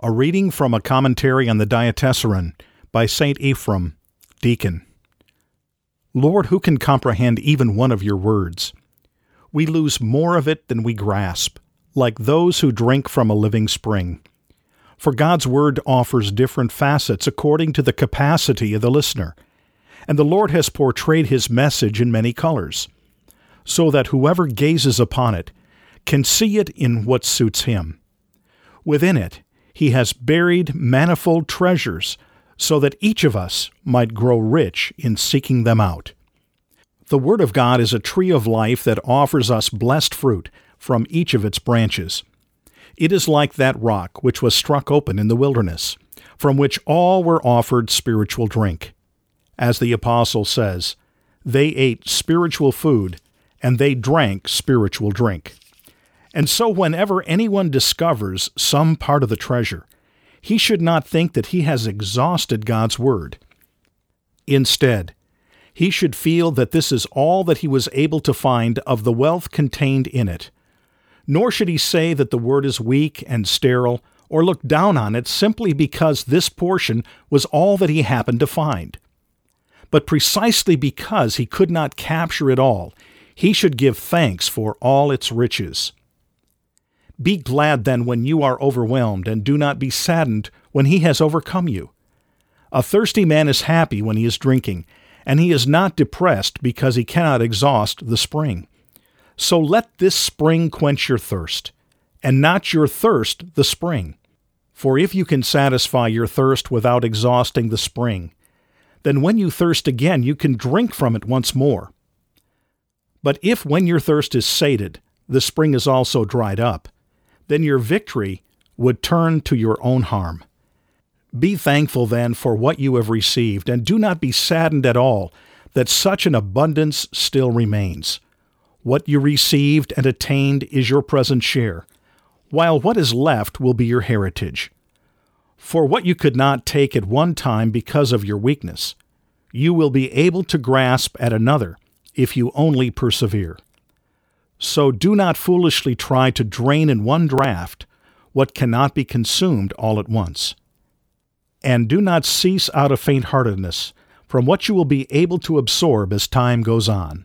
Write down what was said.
A reading from a commentary on the Diatessaron by St. Ephrem, Deacon. Lord, who can comprehend even one of your words? We lose more of it than we grasp, like those who drink from a living spring. For God's word offers different facets according to the capacity of the listener, and the Lord has portrayed his message in many colors, so that whoever gazes upon it can see it in what suits him. Within it, he has buried manifold treasures so that each of us might grow rich in seeking them out. The Word of God is a tree of life that offers us blessed fruit from each of its branches. It is like that rock which was struck open in the wilderness, from which all were offered spiritual drink. As the Apostle says, they ate spiritual food and they drank spiritual drink. And so, whenever anyone discovers some part of the treasure, he should not think that he has exhausted God's Word. Instead, he should feel that this is all that he was able to find of the wealth contained in it. Nor should he say that the Word is weak and sterile, or look down on it simply because this portion was all that he happened to find. But precisely because he could not capture it all, he should give thanks for all its riches. Be glad then when you are overwhelmed, and do not be saddened when he has overcome you. A thirsty man is happy when he is drinking, and he is not depressed because he cannot exhaust the spring. So let this spring quench your thirst, and not your thirst the spring. For if you can satisfy your thirst without exhausting the spring, then when you thirst again, you can drink from it once more. But if when your thirst is sated, the spring is also dried up, then your victory would turn to your own harm. Be thankful then for what you have received, and do not be saddened at all that such an abundance still remains. What you received and attained is your present share, while what is left will be your heritage. For what you could not take at one time because of your weakness, you will be able to grasp at another if you only persevere. So do not foolishly try to drain in one draught what cannot be consumed all at once. And do not cease out of faint heartedness from what you will be able to absorb as time goes on.